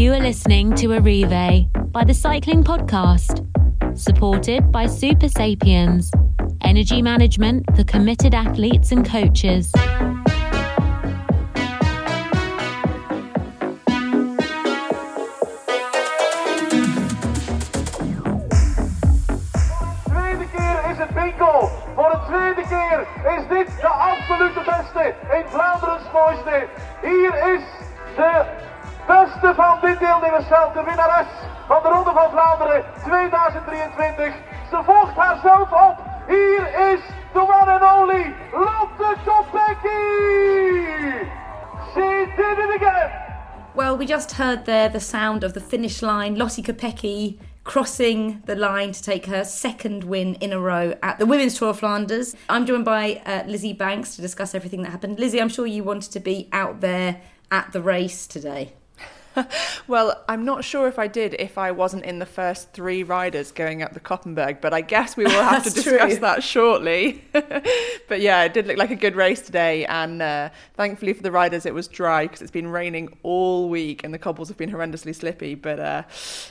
You are listening to Arrivée by the Cycling Podcast, supported by Supersapiens, energy management for committed athletes and coaches. De winnares van de Ronde van Vlaanderen 2023. Ze volgt haarzelf op. Hier is the one and only Lotte Kopecky. She did it again. Well, we just heard there the sound of the finish line. Lottie Kopecky crossing the line to take her second win in a row at the Women's Tour of Flanders. I'm joined by uh, Lizzy Banks to discuss everything that happened. Lizzy, I'm sure you wanted to be out there at the race today. Well, I'm not sure if I did if I wasn't in the first three riders going up the Koppenberg, but I guess we will have to discuss true. that shortly. but yeah, it did look like a good race today, and uh, thankfully for the riders, it was dry because it's been raining all week and the cobbles have been horrendously slippy. But uh,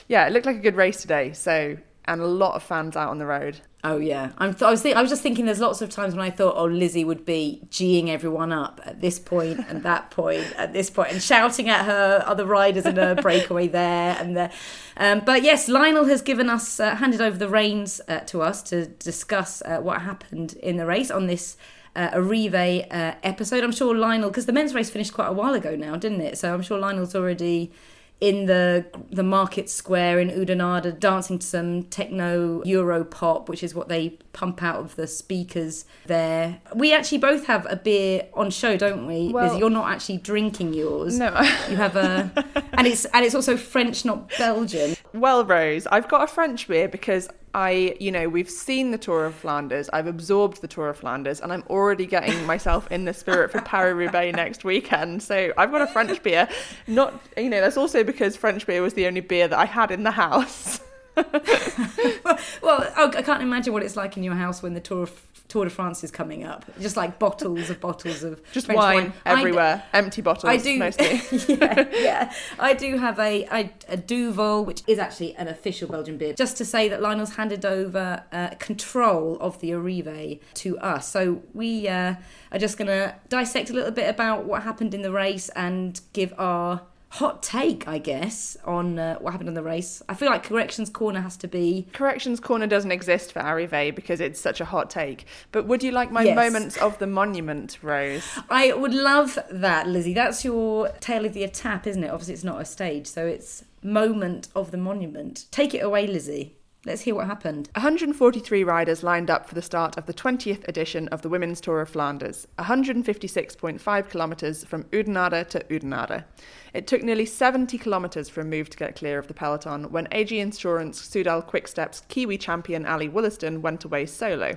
yeah, it looked like a good race today. So and a lot of fans out on the road. Oh yeah, th- I was think- I was just thinking. There's lots of times when I thought, oh, Lizzy would be geeing everyone up at this point and that point at this point, and shouting at her other riders in a breakaway there and there. Um, but yes, Lionel has given us uh, handed over the reins uh, to us to discuss uh, what happened in the race on this. Uh, Arrivée uh, episode. I'm sure Lionel, because the men's race finished quite a while ago now, didn't it? So I'm sure Lionel's already in the the market square in Oudenaarde dancing to some techno euro pop which is what they pump out of the speakers there. We actually both have a beer on show don't we? Well- you're not actually drinking yours. No. you have a and it's and it's also french not belgian. Well, Rose, I've got a French beer because I, you know, we've seen the Tour of Flanders, I've absorbed the Tour of Flanders, and I'm already getting myself in the spirit for Paris Roubaix next weekend. So I've got a French beer. Not, you know, that's also because French beer was the only beer that I had in the house. well I I can't imagine what it's like in your house when the tour of Tour de France is coming up. Just like bottles of bottles of Just French wine, I- everywhere, empty bottles I do mostly. yeah, yeah. I do have a, a a Duvel, which is actually an official Belgian beer. Just to say that Lionel's handed over uh, control of the Arrivée to us, so we uh, are just going to dissect a little bit about what happened in the race and give our hot take, I guess, on uh, what happened in the race. I feel like corrections corner has to be Corrections Corner doesn't exist for Arrivée because it's such a hot take. But would you like my Yes. moments of the monument, Rose? I would love that, Lizzy. That's your tale of the tap, isn't it? Obviously, it's not a stage, so it's moment of the monument. Take it away, Lizzy. Let's hear what happened. 143 riders lined up for the start of the 20th edition of the Women's Tour of Flanders, 156.5 kilometres from Oudenaarde to Oudenaarde. It took nearly 70 kilometres for a move to get clear of the peloton when AG Insurance Soudal Quick-Step's Kiwi champion Ally Wollaston went away solo.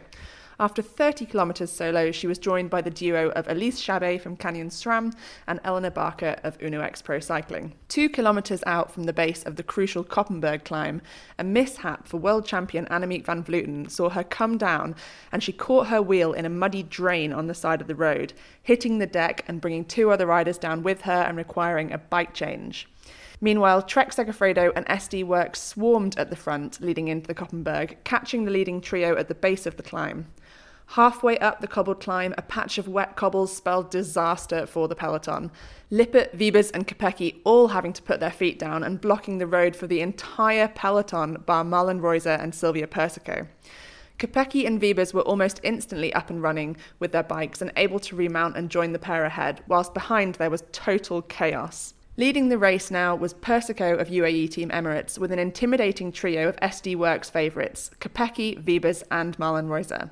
After 30 kilometres solo, she was joined by the duo of Elise Chabbey from Canyon SRAM and Elinor Barker of Uno X Pro Cycling. Two kilometres out from the base of the crucial Koppenberg climb, a mishap for world champion Annemiek van Vleuten saw her come down and she caught her wheel in a muddy drain on the side of the road, hitting the deck and bringing two other riders down with her and requiring a bike change. Meanwhile, Trek Segafredo and SD Worx swarmed at the front leading into the Koppenberg, catching the leading trio at the base of the climb. Halfway up the cobbled climb, a patch of wet cobbles spelled disaster for the peloton. Lippert, Wiebes, and Kopecky all having to put their feet down and blocking the road for the entire peloton, bar Marlen Reusser and Silvia Persico. Kopecky and Wiebes were almost instantly up and running with their bikes and able to remount and join the pair ahead, whilst behind there was total chaos. Leading the race now was Persico of UAE Team Emirates with an intimidating trio of SD Worx favourites, Kopecky, Wiebes, and Marlen Reusser.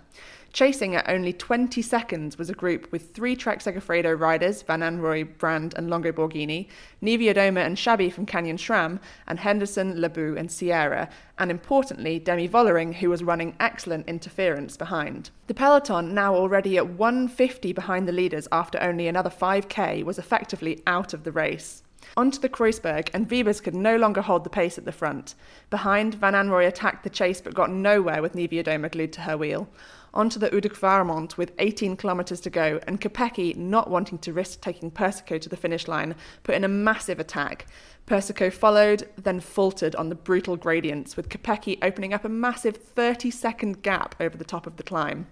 Chasing at only 20 seconds was a group with three Trek Segafredo riders, Van Anrooij, Brand, and Longo Borghini, Niewiadoma and Chabbey from Canyon SRAM, and Henderson, Labous, and Sierra, and importantly, Demi Vollering, who was running excellent interference behind. The peloton, now already at 150 behind the leaders after only another 5k, was effectively out of the race. Onto the Kruisberg, and Wiebes could no longer hold the pace at the front. Behind, Van Anrooij attacked the chase but got nowhere with Niewiadoma glued to her wheel. Onto the Oude Kwaremont with 18 kilometres to go, and Kopecky, not wanting to risk taking Persico to the finish line, put in a massive attack. Persico followed, then faltered on the brutal gradients, with Kopecky opening up a massive 30 second gap over the top of the climb.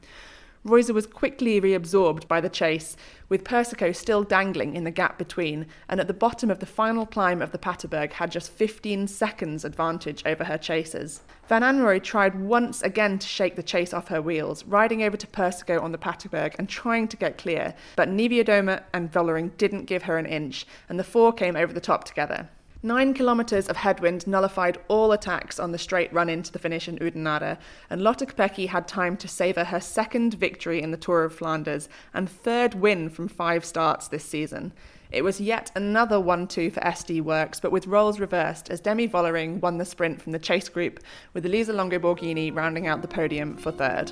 Reusser was quickly reabsorbed by the chase, with Persico still dangling in the gap between, and at the bottom of the final climb of the Paterberg had just 15 seconds advantage over her chasers. Van Anrooij tried once again to shake the chase off her wheels, riding over to Persico on the Paterberg and trying to get clear, but Niewiadoma and Vollering didn't give her an inch, and the four came over the top together. Nine kilometres of headwind nullified all attacks on the straight run into the finish in Oudenaarde, and Lotte Kopecky had time to savour her second victory in the Tour of Flanders and third win from five starts this season. It was yet another 1 2 for SD Worx, but with roles reversed as Demi Vollering won the sprint from the chase group, with Elisa Longo Borghini rounding out the podium for third.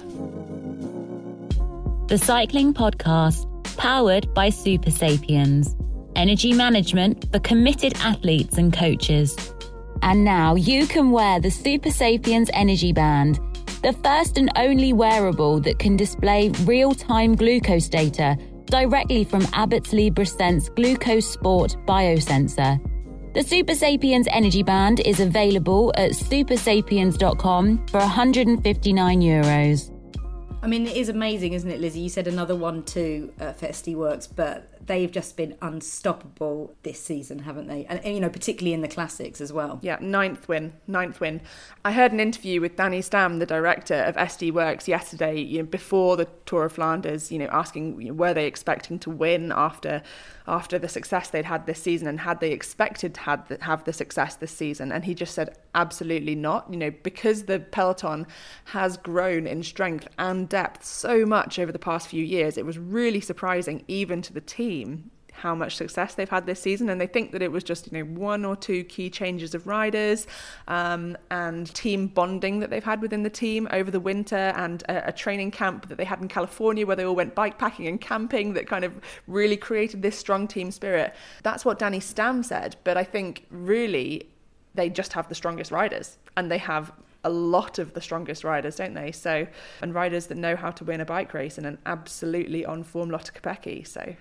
The Cycling Podcast, powered by Supersapiens energy management for committed athletes and coaches. And now you can wear the Supersapiens Energy Band, the first and only wearable that can display real time glucose data directly from Abbott's LibreSense Glucose Sport biosensor. The Supersapiens Energy Band is available at supersapiens.com for 159 euros. I mean, it is amazing, isn't it, Lizzy? You said another one too for SD Worx, but they've just been unstoppable this season, haven't they? And, you know, particularly in the classics as well. Yeah, ninth win, ninth win. I heard an interview with Danny Stam, the director of SD Worx, yesterday, you know, before the Tour of Flanders. You know, asking you know, were they expecting to win after after the success they'd had this season, and had they expected to the, have the success this season? And he just said absolutely not. You know, because the peloton has grown in strength and depth so much over the past few years, it was really surprising even to the team how much success they've had this season, and they think that it was just you know one or two key changes of riders um, and team bonding that they've had within the team over the winter, and a, a, training camp that they had in California where they all went bike packing and camping that kind of really created this strong team spirit. That's what Danny Stam said, but I think really they just have the strongest riders, and they have a lot of the strongest riders, don't they? So, and riders that know how to win a bike race and an absolutely on form Lotte Kopecky. So,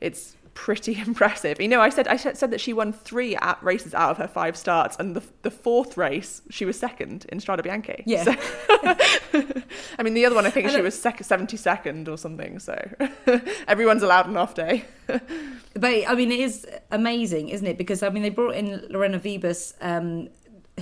it's pretty impressive. You know, I said I said that she won three at races out of her five starts, and the the fourth race she was second in Strade Bianche. Yeah. So, I mean, the other one I think she was second, seventy second or something. So everyone's allowed an off day. but I mean, it is amazing, isn't it? Because I mean, they brought in Lorena Wiebes, um,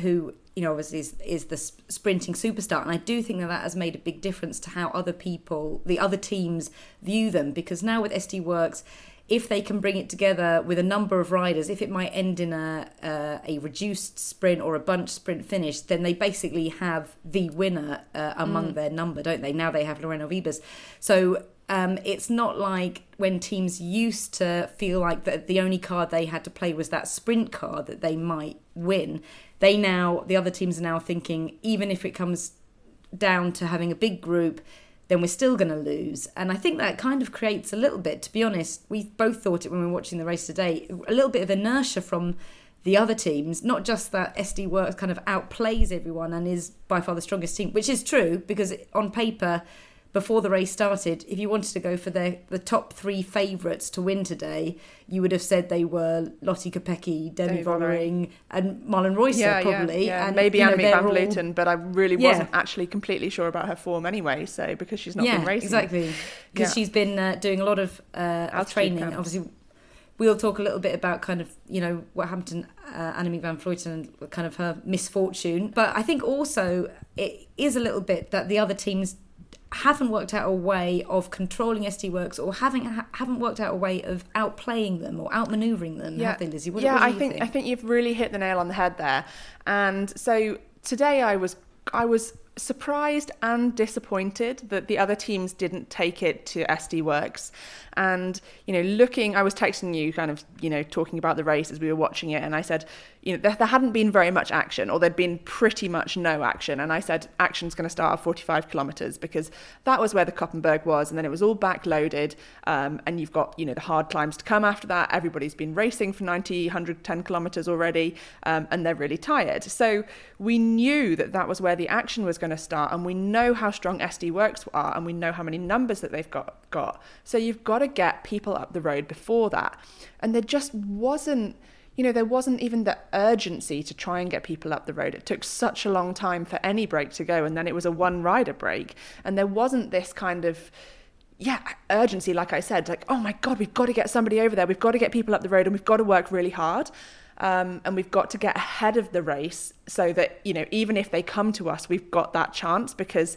who you know, obviously is, is the sprinting superstar. And I do think that that has made a big difference to how other people, the other teams, view them. Because now with SD Worx, if they can bring it together with a number of riders, if it might end in a uh, a reduced sprint or a bunch sprint finish, then they basically have the winner uh, among mm. their number, don't they? Now they have Lorena Wiebes. So um, it's not like when teams used to feel like that the only card they had to play was that sprint card that they might win. They now, the other teams are now thinking, even if it comes down to having a big group, then we're still going to lose. And I think that kind of creates a little bit, to be honest, we both thought it when we were watching the race today, a little bit of inertia from the other teams. Not just that SD Worx kind of outplays everyone and is by far the strongest team, which is true because on paper, before the race started, if you wanted to go for the the top three favourites to win today, you would have said they were Lotte Kopecky, Demi Vollering, and Marlen Reusser yeah, probably. Yeah, yeah. And maybe Annemiek van Vleuten, all... but I really wasn't actually completely sure about her form anyway. So because she's not been racing, exactly, because she's been uh, doing a lot of, uh, of training. Obviously, we'll talk a little bit about kind of you know what happened to uh, Annemiek van Vleuten and kind of her misfortune. But I think also it is a little bit that the other teams haven't worked out a way of controlling SD Worx or having haven't worked out a way of outplaying them or outmaneuvering them. Yeah, have they, Lizzy? What, yeah, what I think, think I think you've really hit the nail on the head there. And so today I was I was surprised and disappointed that the other teams didn't take it to SD Worx. And, you know, looking, I was texting you kind of, you know, talking about the race as we were watching it. And I said, you know, there, there hadn't been very much action or there'd been pretty much no action. And I said, action's going to start at 45 kilometres because that was where the Koppenberg was. And then it was all backloaded. Um, and you've got, you know, the hard climbs to come after that. Everybody's been racing for 90, 110 kilometres already. Um, and they're really tired. So we knew that that was where the action was going going to start, and we know how strong SD Worx are, and we know how many numbers that they've got got. So you've got to get people up the road before that, and there just wasn't. You know, there wasn't even the urgency to try and get people up the road. It took such a long time for any break to go, and then it was a one rider break. And there wasn't this kind of yeah, urgency, like I said, like, oh my God, we've got to get somebody over there. We've got to get people up the road and we've got to work really hard. Um, and we've got to get ahead of the race so that, you know, even if they come to us, we've got that chance because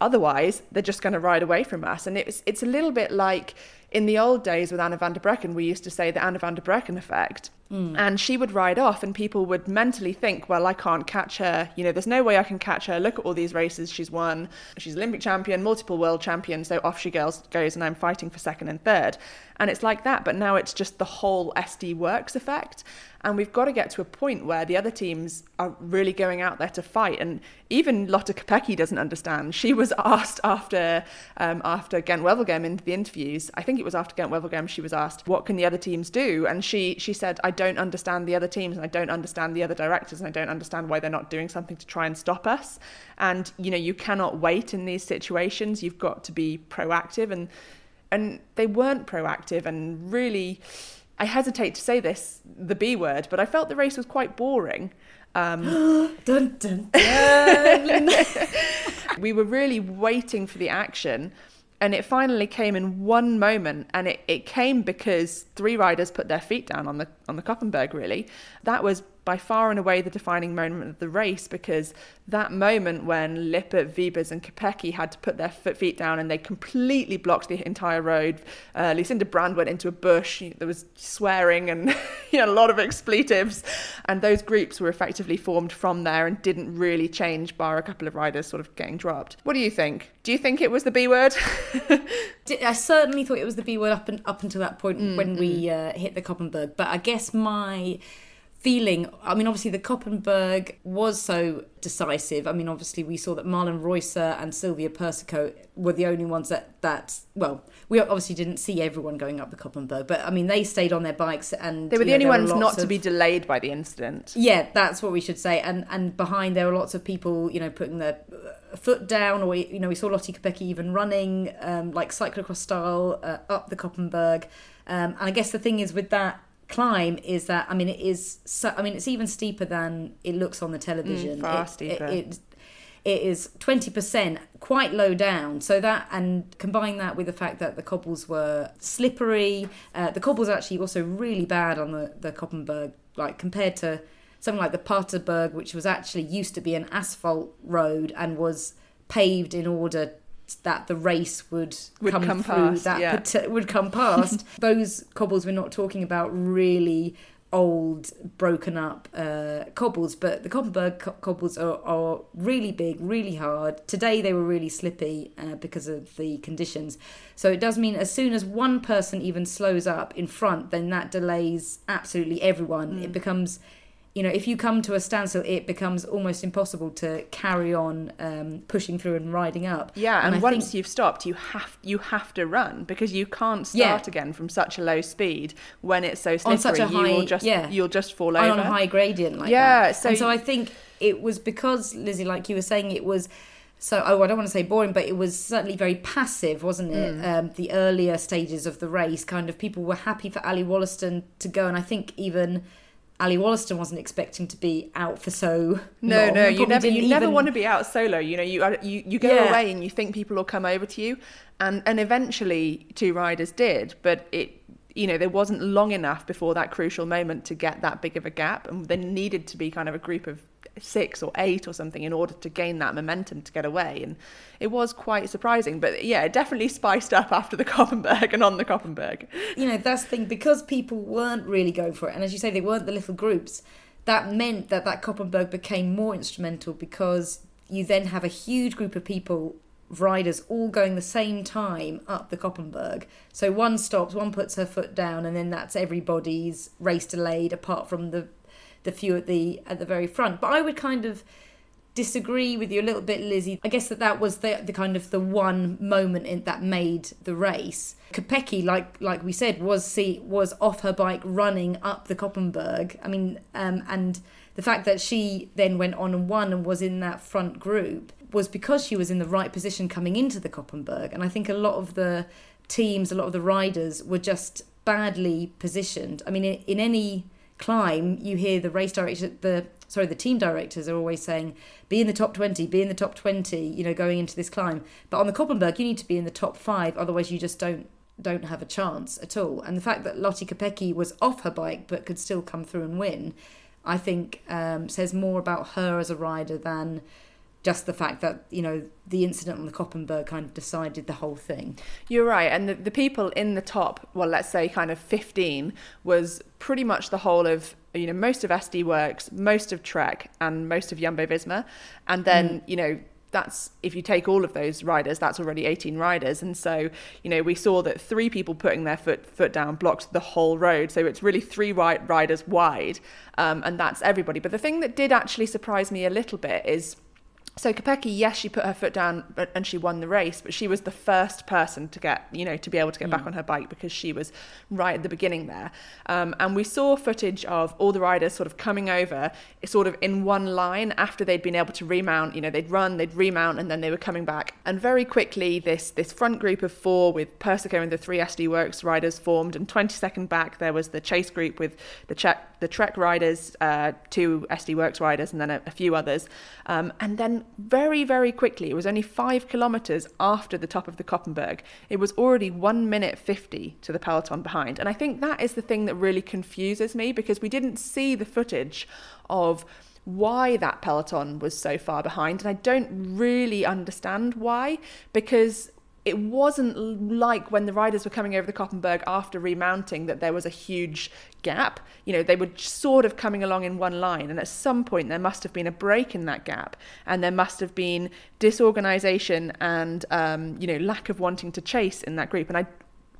otherwise they're just going to ride away from us. And it's, it's a little bit like in the old days with Anna van der Breggen, we used to say the Anna van der Breggen effect. Mm. And she would ride off, and people would mentally think, well, I can't catch her. You know, there's no way I can catch her. Look at all these races she's won. She's Olympic champion, multiple world champion. So off she goes, goes and I'm fighting for second and third. And it's like that. But now it's just the whole SD Worx effect. And we've got to get to a point where the other teams are really going out there to fight. And even Lotte Kopecky doesn't understand. She was asked after um, after Ghent Wevelgem in the interviews. I think it was after Ghent Wevelgem. She was asked, "What can the other teams do?" And she she said, "I don't understand the other teams, and I don't understand the other directors, and I don't understand why they're not doing something to try and stop us." And you know, you cannot wait in these situations. You've got to be proactive, and and they weren't proactive, and really I hesitate to say this, the B word, but I felt the race was quite boring. Um, dun, dun, dun. we were really waiting for the action, and it finally came in one moment, and it, it came because three riders put their feet down on the on the Koppenberg. Really, that was by far and away the defining moment of the race because that moment when Lippert, Wiebes, and Kopecky had to put their feet down and they completely blocked the entire road. Uh, Lucinda Brand went into a bush. There was swearing and you know, a lot of expletives. And those groups were effectively formed from there and didn't really change, bar a couple of riders sort of getting dropped. What do you think? Do you think it was the B word? I certainly thought it was the B word up, and, up until that point mm, when we mm. uh, hit the Koppenberg. But I guess my feeling. I mean, obviously, the Koppenberg was so decisive. I mean, obviously, we saw that Marlen Reusser and Silvia Persico were the only ones that, that, well, we obviously didn't see everyone going up the Koppenberg, but I mean, they stayed on their bikes and. They were the know, only ones not of, to be delayed by the incident. Yeah, that's what we should say. And, and behind, there were lots of people, you know, putting their foot down, or, you know, we saw Lotte Kopecky even running, um, like cyclocross style, uh, up the Koppenberg. Um, and I guess the thing is with that, climb is that I mean it is so I mean it's even steeper than it looks on the television. Mm, far it, steeper. It, it, it is 20% quite low down so that and combine that with the fact that the cobbles were slippery uh, the cobbles are actually also really bad on the the Koppenberg like compared to something like the Paterberg which was actually used to be an asphalt road and was paved in order that the race would, would come, come through past, that yeah. would come past those cobbles we're not talking about really old broken up uh, cobbles but the Koppenberg co- cobbles are, are really big really hard today they were really slippy uh, because of the conditions so it does mean as soon as one person even slows up in front then that delays absolutely everyone mm. it becomes you know, if you come to a standstill, it becomes almost impossible to carry on um, pushing through and riding up. Yeah, and, and once think, you've stopped, you have you have to run because you can't start yeah. again from such a low speed when it's so slippery. On such a high, you will just yeah. you'll just fall over on a high gradient like yeah, that. So and so I think it was because Lizzy, like you were saying, it was so oh, I don't want to say boring, but it was certainly very passive, wasn't it? Mm. Um, the earlier stages of the race, kind of people were happy for Ally Wollaston to go, and I think even Ally Wollaston wasn't expecting to be out for so no, long. no. You never, you even... never want to be out solo. You know, you you you go yeah. away and you think people will come over to you, and and eventually two riders did, but it you know there wasn't long enough before that crucial moment to get that big of a gap, and there needed to be kind of a group of six or eight or something in order to gain that momentum to get away. And it was quite surprising. But yeah, it definitely spiced up after the Koppenberg and on the Koppenberg. You know, that's the thing, because people weren't really going for it, and as you say, they weren't the little groups, that meant that that Koppenberg became more instrumental because you then have a huge group of people riders all going the same time up the Koppenberg. So one stops, one puts her foot down, and then that's everybody's race delayed, apart from the the few at the at the very front. But I would kind of disagree with you a little bit, Lizzy. I guess that that was the, the kind of the one moment in, that made the race. Kopecky, like like we said, was see was off her bike running up the Koppenberg. I mean, um, and the fact that she then went on and won and was in that front group was because she was in the right position coming into the Koppenberg. And I think a lot of the teams, a lot of the riders were just badly positioned. I mean, in, in any climb, you hear the race director, the sorry, the team directors are always saying, be in the top 20, be in the top 20, you know, going into this climb. But on the Koppenberg, you need to be in the top five, otherwise you just don't don't have a chance at all. And the fact that Lottie Kopecky was off her bike but could still come through and win, I think um, says more about her as a rider than just the fact that you know the incident on the Koppenberg kind of decided the whole thing. You're right, and the, the people in the top, well, let's say kind of 15, was pretty much the whole of you know most of SD Worx, most of Trek, and most of Jumbo Visma, and then mm. you know that's if you take all of those riders that's already 18 riders and so you know we saw that three people putting their foot foot down blocked the whole road so it's really three riders wide um, and that's everybody but the thing that did actually surprise me a little bit is so Kopecky, yes, she put her foot down but, and she won the race, but she was the first person to get, you know, to be able to get mm. back on her bike because she was right at the beginning there. Um, and we saw footage of all the riders sort of coming over, sort of in one line after they'd been able to remount. You know, they'd run, they'd remount, and then they were coming back. And very quickly, this this front group of four with Persico and the three SD Worx riders formed, and 20 second back there was the chase group with the check the Trek riders, uh, two SD Worx riders, and then a, a few others. Um, and then very, very quickly, it was only five kilometres after the top of the Koppenberg, it was already one minute 50 to the peloton behind. And I think that is the thing that really confuses me because we didn't see the footage of why that peloton was so far behind. And I don't really understand why because it wasn't like when the riders were coming over the Koppenberg after remounting that there was a huge gap. You know, they were sort of coming along in one line, and at some point there must have been a break in that gap, and there must have been disorganization and um, you know lack of wanting to chase in that group. And I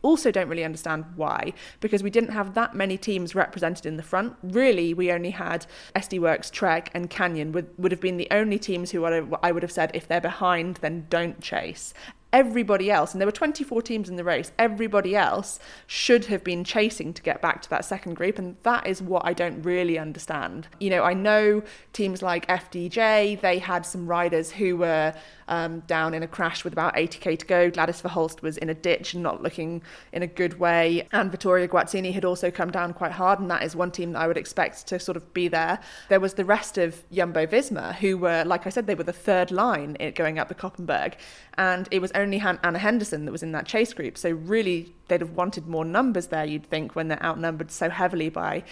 also don't really understand why, because we didn't have that many teams represented in the front. Really, we only had SD Worx, Trek, and Canyon would, would have been the only teams who I would have said if they're behind, then don't chase everybody else, and there were 24 teams in the race, everybody else should have been chasing to get back to that second group. And that is what I don't really understand. You know, I know teams like FDJ, they had some riders who were um, down in a crash with about 80k to go. Gladys Verhulst was in a ditch and not looking in a good way. And Vittoria Guazzini had also come down quite hard, and that is one team that I would expect to sort of be there. There was the rest of Jumbo Visma, who were, like I said, they were the third line going up the Koppenberg. And it was only Anna Henderson that was in that chase group. So, really, they'd have wanted more numbers there, you'd think, when they're outnumbered so heavily by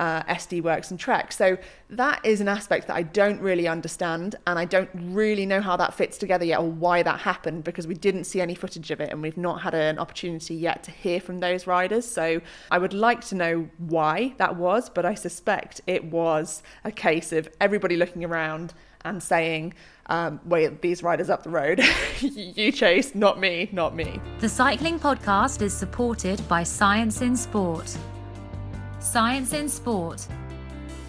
uh, SD Worx and Trek. So that is an aspect that I don't really understand, and I don't really know how that fits together yet or why that happened because we didn't see any footage of it and we've not had an opportunity yet to hear from those riders. So I would like to know why that was, but I suspect it was a case of everybody looking around and saying, um, wait, these riders up the road, you chase, not me, not me. The Cycling Podcast is supported by Science in Sport. Science in Sport,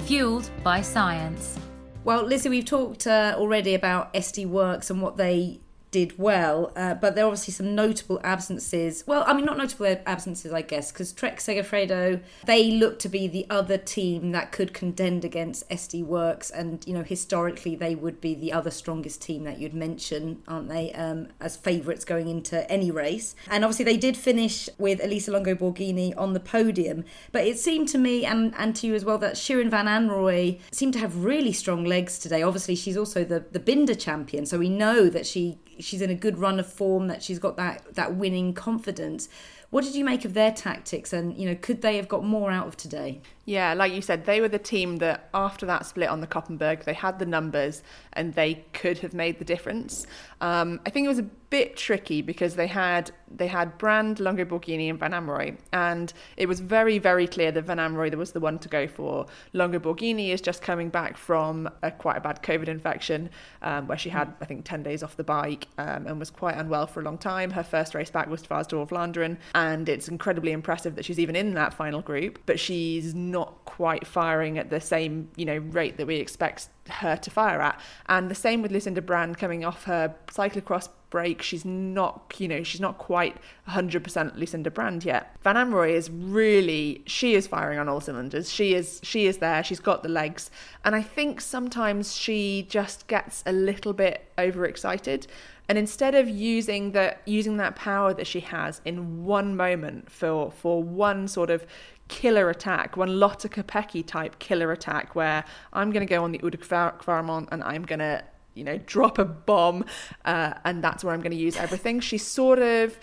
fueled by science. Well, Lizzy, we've talked uh, already about SD Worx and what they did well, uh, but there are obviously some notable absences. Well, I mean, not notable absences, I guess, because Trek Segafredo, they look to be the other team that could contend against SD Worx, and, you know, historically they would be the other strongest team that you'd mention, aren't they, um, as favourites going into any race. And obviously they did finish with Elisa Longo Borghini on the podium, but it seemed to me, and, and to you as well, that Shirin Van Anrooij seemed to have really strong legs today. Obviously, she's also the, the Binda champion, so we know that she she's in a good run of form, that she's got that that winning confidence. What did you make of their tactics, and you know, could they have got more out of today? Yeah, like you said, they were the team that after that split on the Koppenberg, they had the numbers and they could have made the difference. Um, I think it was a bit tricky because they had they had Brand, Longo Borghini, and Van Anrooij, and it was very very clear that Van Anrooij was the one to go for. Longo Borghini is just coming back from a quite a bad COVID infection, um, where she had I think ten days off the bike um, and was quite unwell for a long time. Her first race back was Dwars Vlaanderen, and it's incredibly impressive that she's even in that final group, but she's not quite firing at the same you know rate that we expect her to fire at. And the same with Lucinda Brand coming off her cyclocross break. She's not, you know, she's not quite 100% Lucinda Brand yet. Van Anrooij is really, she is firing on all cylinders. She is, she is there. She's got the legs, and I think sometimes she just gets a little bit overexcited. And instead of using the using that power that she has in one moment for for one sort of killer attack, one Lotte Kopecky type killer attack, where I'm going to go on the de and I'm going to you know, drop a bomb, uh, and that's where I'm going to use everything. She's sort of,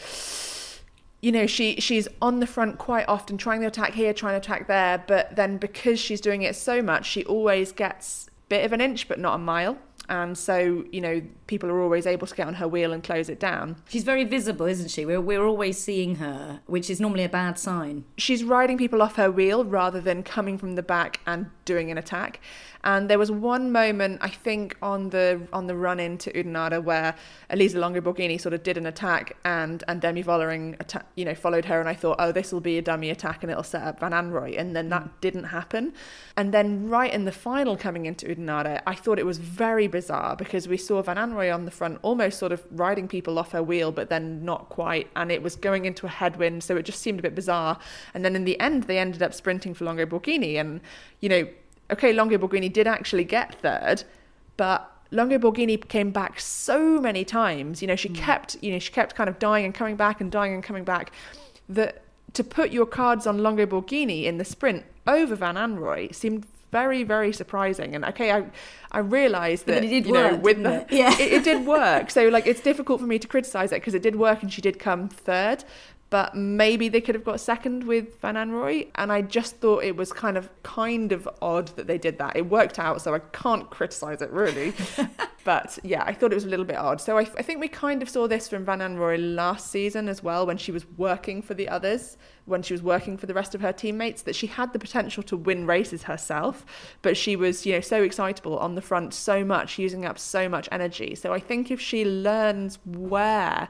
you know, she she's on the front quite often, trying to attack here, trying to attack there, but then because she's doing it so much, she always gets bit of an inch, but not a mile. And so, you know, people are always able to get on her wheel and close it down. She's very visible, isn't she? We're, we're always seeing her, which is normally a bad sign. She's riding people off her wheel rather than coming from the back and doing an attack. And there was one moment, I think, on the on the run into Oudenaarde where Elisa Longo Borghini sort of did an attack, and and Demi Vollering, atta- you know, followed her, and I thought, oh, this will be a dummy attack, and it'll set up Van Anrooij, and then that mm. didn't happen. And then right in the final, coming into Oudenaarde, I thought it was very bizarre because we saw Van Anrooij on the front, almost sort of riding people off her wheel, but then not quite, and it was going into a headwind, so it just seemed a bit bizarre. And then in the end, they ended up sprinting for Longo Borghini, and you know okay, Longo Borghini did actually get third, but Longo Borghini came back so many times. You know, she mm. kept, you know, she kept kind of dying and coming back and dying and coming back. That to put your cards on Longo Borghini in the sprint over Van Anrooij seemed very, very surprising. And okay, I I realised that it did you work, know, with the, it? Yeah. it, it, did work. So like, it's difficult for me to criticise it because it did work and she did come third but maybe they could have got second with Van Anrooij. And I just thought it was kind of kind of odd that they did that. It worked out, so I can't criticize it really. but yeah, I thought it was a little bit odd. So I, I think we kind of saw this from Van Anrooij last season as well, when she was working for the others, when she was working for the rest of her teammates, that she had the potential to win races herself, but she was, you know, so excitable on the front so much, using up so much energy. So I think if she learns where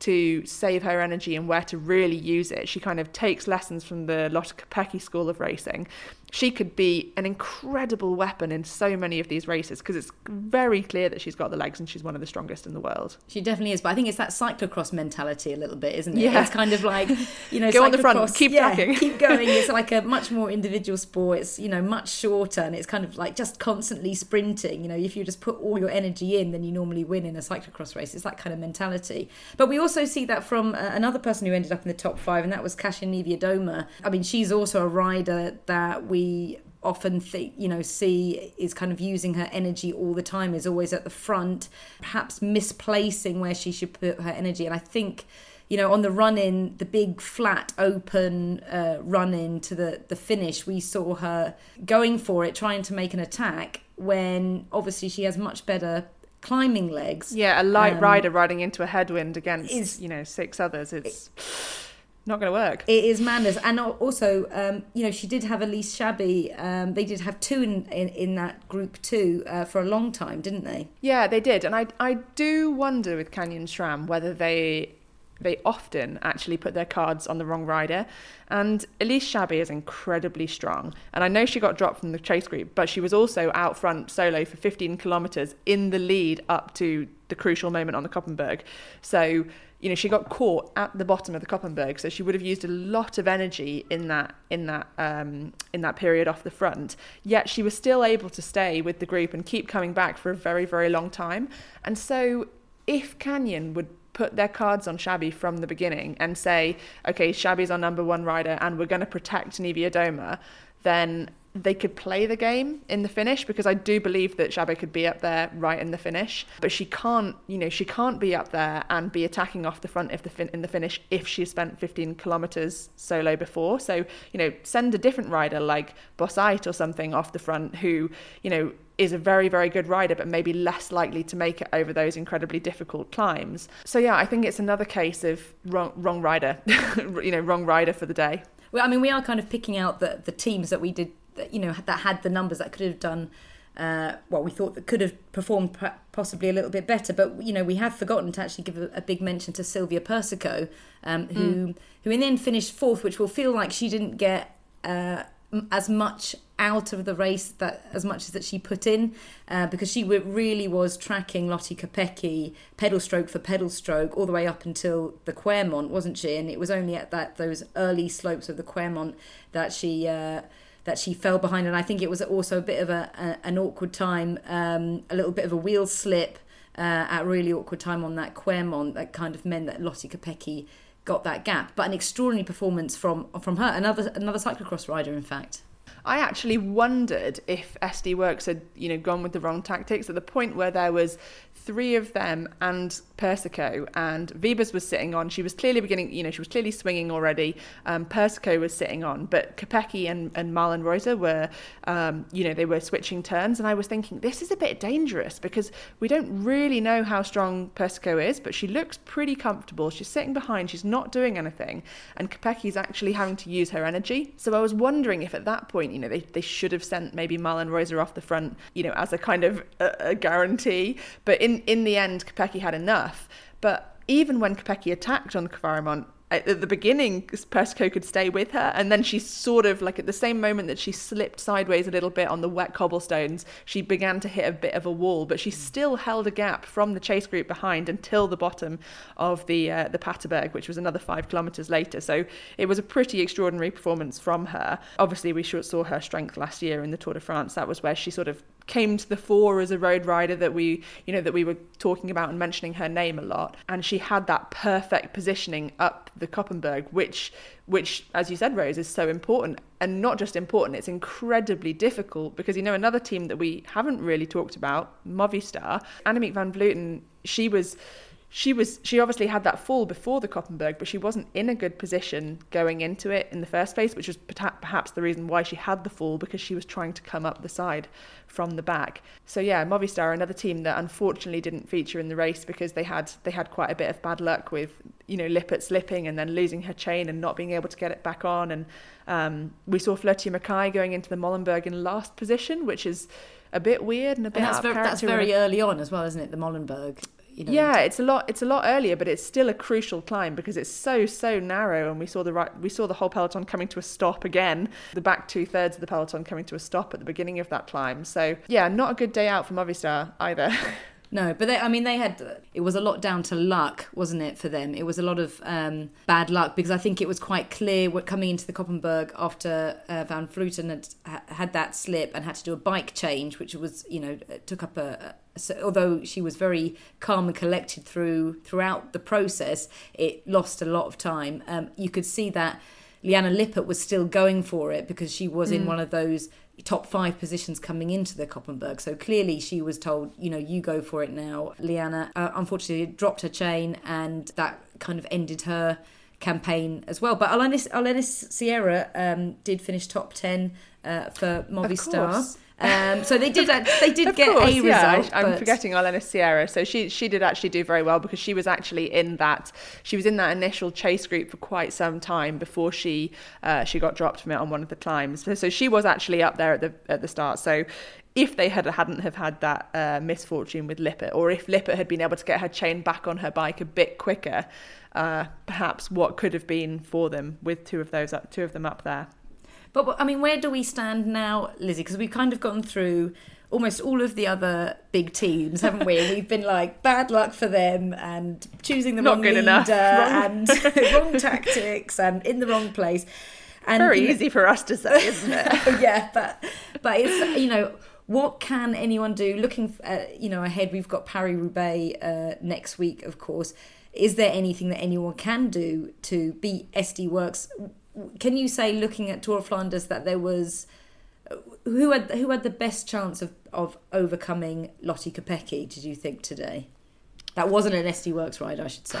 to save her energy and where to really use it. She kind of takes lessons from the Lotte Kopecky School of Racing she could be an incredible weapon in so many of these races because it's very clear that she's got the legs and she's one of the strongest in the world. She definitely is, but I think it's that cyclocross mentality a little bit, isn't it? Yeah. It's kind of like, you know, go on the front, keep yeah, tracking. keep going. It's like a much more individual sport. It's, you know, much shorter and it's kind of like just constantly sprinting. You know, if you just put all your energy in, then you normally win in a cyclocross race. It's that kind of mentality. But we also see that from uh, another person who ended up in the top five, and that was Kasia Niewiadoma. I mean, she's also a rider that we we often think you know see is kind of using her energy all the time is always at the front perhaps misplacing where she should put her energy. And i think you know on the run in the big flat open uh, run in to the the finish we saw her going for it trying to make an attack when obviously she has much better climbing legs. Yeah a light um, rider riding into a headwind against is, you know six others it's it, not going to work. It is madness, and also, um, you know, she did have Elise Chabbey. Um, they did have two in, in, in that group too uh, for a long time, didn't they? Yeah, they did, and I I do wonder with Canyon SRAM whether they they often actually put their cards on the wrong rider. And Elise Chabbey is incredibly strong. And I know she got dropped from the chase group, but she was also out front solo for 15 kilometres in the lead up to the crucial moment on the Koppenberg. So you know, she got caught at the bottom of the Koppenberg, so she would have used a lot of energy in that in that um, in that period off the front. Yet she was still able to stay with the group and keep coming back for a very very long time. And so, if Canyon would put their cards on Chabbey from the beginning and say, okay, Chabbey's our number one rider, and we're going to protect Niewiadoma, then they could play the game in the finish because I do believe that Chabbey could be up there right in the finish, but she can't, you know, she can't be up there and be attacking off the front if the fin- in the finish if she spent 15 kilometers solo before. So, you know, send a different rider like Bossait or something off the front who, you know, is a very, very good rider, but maybe less likely to make it over those incredibly difficult climbs. So yeah, I think it's another case of wrong, wrong rider, you know, wrong rider for the day. Well, I mean, we are kind of picking out the the teams that we did that you know that had the numbers that could have done uh, well, we thought that could have performed possibly a little bit better, but you know we have forgotten to actually give a, a big mention to Silvia Persico, um, who mm. who in the end finished fourth, which will feel like she didn't get uh, as much out of the race that as much as that she put in uh, because she w- really was tracking Lottie Kopecky pedal stroke for pedal stroke all the way up until the Kwaremont wasn't she and it was only at that those early slopes of the Kwaremont that she uh, that she fell behind. And I think it was also a bit of a, a an awkward time um, a little bit of a wheel slip uh, at a really awkward time on that Kwaremont that kind of meant that Lottie Kopecky got that gap. But an extraordinary performance from from her another another cyclocross rider in fact I actually wondered if SD Worx had, you know, gone with the wrong tactics at the point where there was three of them and Persico and Wiebes was sitting on. She was clearly beginning, you know, she was clearly swinging already. Um, Persico was sitting on, but Kopecky and, and Marlen Reusser were, um, you know, they were switching turns. And I was thinking, this is a bit dangerous because we don't really know how strong Persico is, but she looks pretty comfortable. She's sitting behind, she's not doing anything. And Kopecky's actually having to use her energy. So I was wondering if at that point, you know, they, they should have sent maybe Marlen Reusser off the front, you know, as a kind of a, a guarantee. But in, in the end, Kopecky had enough. But even when Kopecky attacked on Kwaremont, at the beginning, Persico could stay with her, and then she sort of like at the same moment that she slipped sideways a little bit on the wet cobblestones, she began to hit a bit of a wall, but she still held a gap from the chase group behind until the bottom of the uh, the Paterberg, which was another five kilometers later. So it was a pretty extraordinary performance from her. Obviously, we saw her strength last year in the Tour de France. That was where she sort of came to the fore as a road rider that we you know that we were talking about and mentioning her name a lot. And she had that perfect positioning up the Koppenberg which which as you said Rose is so important. And not just important it's incredibly difficult because you know another team that we haven't really talked about Movistar Annemiek van Vleuten she was she was she obviously had that fall before the Koppenberg, but she wasn't in a good position going into it in the first place, which was perhaps the reason why she had the fall because she was trying to come up the side from the back. So yeah, Movistar, another team that unfortunately didn't feature in the race because they had they had quite a bit of bad luck with you know Lippert slipping and then losing her chain and not being able to get it back on, and um, we saw Floortje Mackaij going into the Molenberg in last position, which is a bit weird and a bit and that's, very, that's very early on as well, isn't it? The Molenberg. You know, yeah, it's a lot. It's a lot earlier, but it's still a crucial climb because it's so so narrow, and we saw the right. We saw the whole peloton coming to a stop again. The back two thirds of the peloton coming to a stop at the beginning of that climb. So yeah, not a good day out for Movistar either. No, but they, I mean, they had, it was a lot down to luck, wasn't it, for them? It was a lot of um, bad luck because I think it was quite clear what, coming into the Koppenberg after uh, Van Vleuten had had that slip and had to do a bike change, which was, you know, took up a, so although she was very calm and collected through throughout the process, it lost a lot of time. Um, you could see that Liane Lippert was still going for it because she was mm. in one of those top five positions coming into the Koppenberg. So clearly she was told, you know, you go for it now. Liane, uh, unfortunately, dropped her chain and that kind of ended her campaign as well. But Arlenis, Arlenis Sierra um, did finish top 10 uh, for Movistar. Um, so they did they did get course, a yeah. result. I, am forgetting Arlenis Sierra. So she she did actually do very well because she was actually in that she was in that initial chase group for quite some time before she uh, she got dropped from it on one of the climbs. So, so she was actually up there at the at the start. So if they had hadn't have had that uh, misfortune with Lippert, or if Lippert had been able to get her chain back on her bike a bit quicker, uh, perhaps what could have been for them with two of those two of them up there. But I mean, where do we stand now, Lizzy? Because we've kind of gone through almost all of the other big teams, haven't we? We've been like bad luck for them and choosing the Not wrong leader enough. and wrong tactics and in the wrong place. And very easy know, for us to say, isn't it? yeah, but but it's you know what can anyone do? Looking uh, you know ahead, we've got Paris Roubaix uh, next week, of course. Is there anything that anyone can do to beat SD Worx? Can you say looking at Tour of Flanders that there was who had who had the best chance of, of overcoming Lottie Kopecky, did you think today? That wasn't an SD Worx ride, I should say.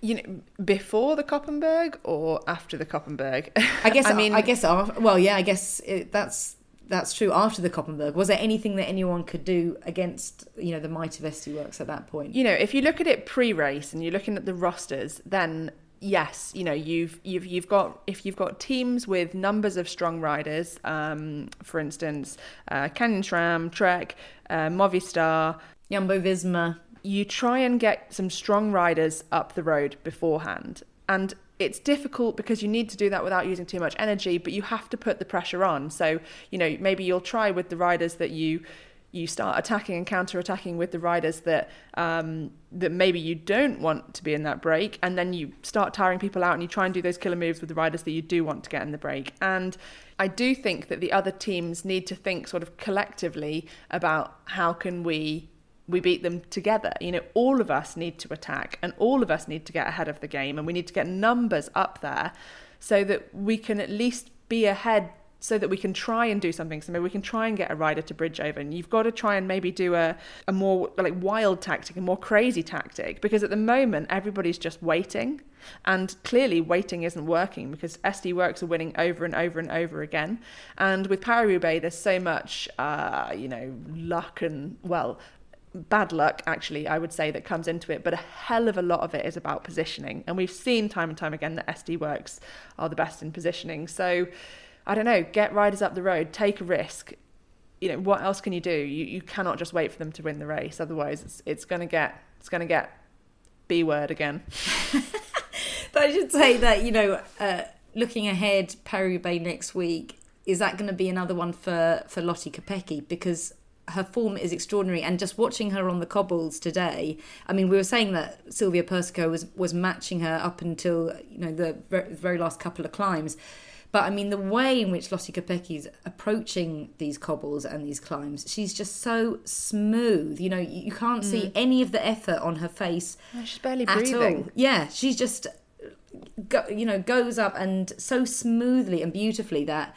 You know, before the Koppenberg or after the Koppenberg? I guess. I mean, I guess. Well, yeah, I guess it, that's that's true. After the Koppenberg, was there anything that anyone could do against you know the might of SD Worx at that point? You know, if you look at it pre-race and you're looking at the rosters, then yes, you know, you've you've you've got if you've got teams with numbers of strong riders, um, for instance, uh, Canyon SRAM, Trek, uh, Movistar, Jumbo Visma, you try and get some strong riders up the road beforehand. And it's difficult because you need to do that without using too much energy, but you have to put the pressure on. So, you know, maybe you'll try with the riders that you you start attacking and counter-attacking with the riders that um, that maybe you don't want to be in that break, and then you start tiring people out, and you try and do those killer moves with the riders that you do want to get in the break. And I do think that the other teams need to think sort of collectively about how can we we beat them together. You know, all of us need to attack and all of us need to get ahead of the game and we need to get numbers up there so that we can at least be ahead so that we can try and do something. So maybe we can try and get a rider to bridge over. And you've got to try and maybe do a, a more like wild tactic, a more crazy tactic, because at the moment everybody's just waiting. And clearly waiting isn't working because SD Worx are winning over and over and over again. And with Paris-Roubaix, there's so much, uh, you know, luck and, well, bad luck, actually, I would say, that comes into it, but a hell of a lot of it is about positioning. And we've seen time and time again that SD Worx are the best in positioning. So I don't know, get riders up the road, take a risk. You know, what else can you do? You you cannot just wait for them to win the race. Otherwise it's it's gonna get it's gonna get B word again. but I should say that, you know, uh, looking ahead, Paris Roubaix next week, is that going to be another one for, for Lotte Kopecky? Because her form is extraordinary and just watching her on the cobbles today i mean we were saying that Silvia Persico was was matching her up until you know the very last couple of climbs but I mean, the way in which Lotte Kopecky's approaching these cobbles and these climbs, she's just so smooth. You know, you can't mm. see any of the effort on her face. No, she's barely breathing. All. Yeah, she's just, go, you know, goes up and so smoothly and beautifully that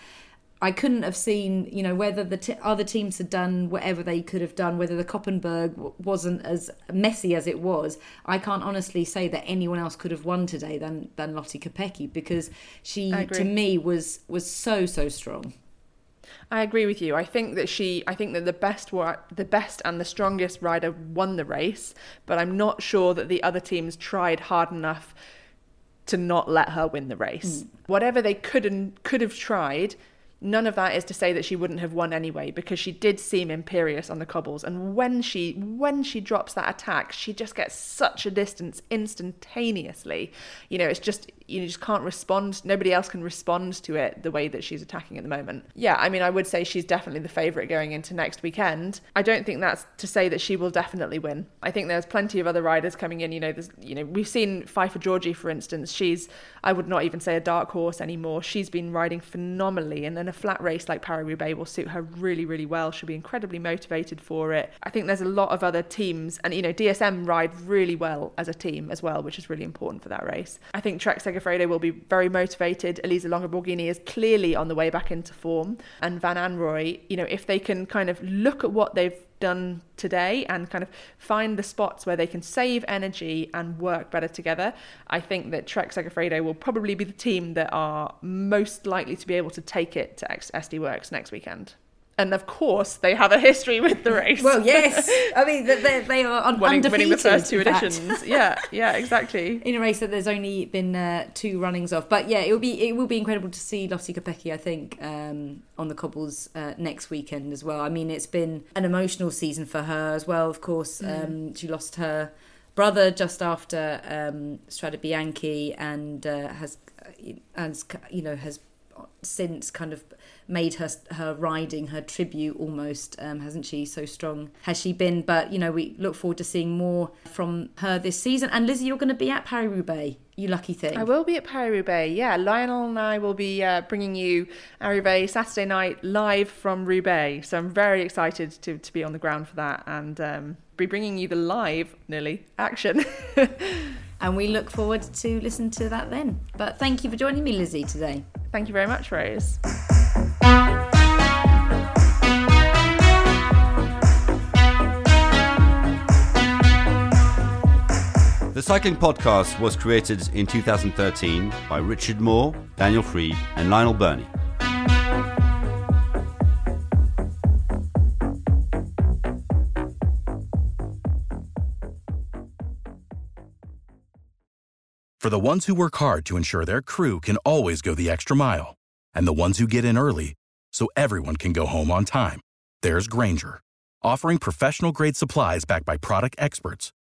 I couldn't have seen, you know, whether the t- other teams had done whatever they could have done, whether the Koppenberg w- wasn't as messy as it was. I can't honestly say that anyone else could have won today than than Lotte Kopecky because she, to me, was was so so strong. I agree with you. I think that she, I think that the best, the best and the strongest rider won the race, but I'm not sure that the other teams tried hard enough to not let her win the race. Mm. Whatever they could and could have tried, None of that is to say that she wouldn't have won anyway, because she did seem imperious on the cobbles. And when she when she drops that attack, she just gets such a distance instantaneously. You know, it's just you just can't respond. Nobody else can respond to it the way that she's attacking at the moment. Yeah, I mean, I would say she's definitely the favourite going into next weekend. I don't think that's to say that she will definitely win. I think there's plenty of other riders coming in. You know, there's you know we've seen Pfeiffer Georgi, for instance. She's I would not even say a dark horse anymore. She's been riding phenomenally, and then a flat race like Paris Roubaix will suit her really, really well. She'll be incredibly motivated for it. I think there's a lot of other teams, and you know, DSM ride really well as a team as well, which is really important for that race. I think Trek Segafredo will be very motivated. Elisa Longo Borghini is clearly on the way back into form, and Van Anrooij, you know, if they can kind of look at what they've done today and kind of find the spots where they can save energy and work better together. I think that Trek Segafredo will probably be the team that are most likely to be able to take it to SD Worx next weekend and of course they have a history with the race. well, yes, I mean they, they are un- winning, undefeated. Winning the first two editions, yeah, yeah, exactly. In a race that there's only been uh, two runnings of, but yeah, it will be it will be incredible to see Lotte Kopecky, I think, um, on the cobbles uh, next weekend as well. I mean, it's been an emotional season for her as well. Of course, mm. um, she lost her brother just after um, Strade Bianche and uh, has, has you know has since kind of made her her riding her tribute almost, um, hasn't she? So strong has she been. But you know, we look forward to seeing more from her this season. And Lizzy, you're going to be at Paris Roubaix. You lucky thing. I will be at Paris Roubaix. Yeah, Lionel and I will be uh, bringing you Roubaix Saturday night live from Roubaix. So I'm very excited to to be on the ground for that and um, be bringing you the live nearly action. and we look forward to listen to that then. But thank you for joining me, Lizzy, today. Thank you very much, Rose. The Cycling Podcast was created in 2013 by Richard Moore, Daniel Friebe, and Lionel Birnie. For the ones who work hard to ensure their crew can always go the extra mile, and the ones who get in early so everyone can go home on time, there's Grainger, offering professional grade supplies backed by product experts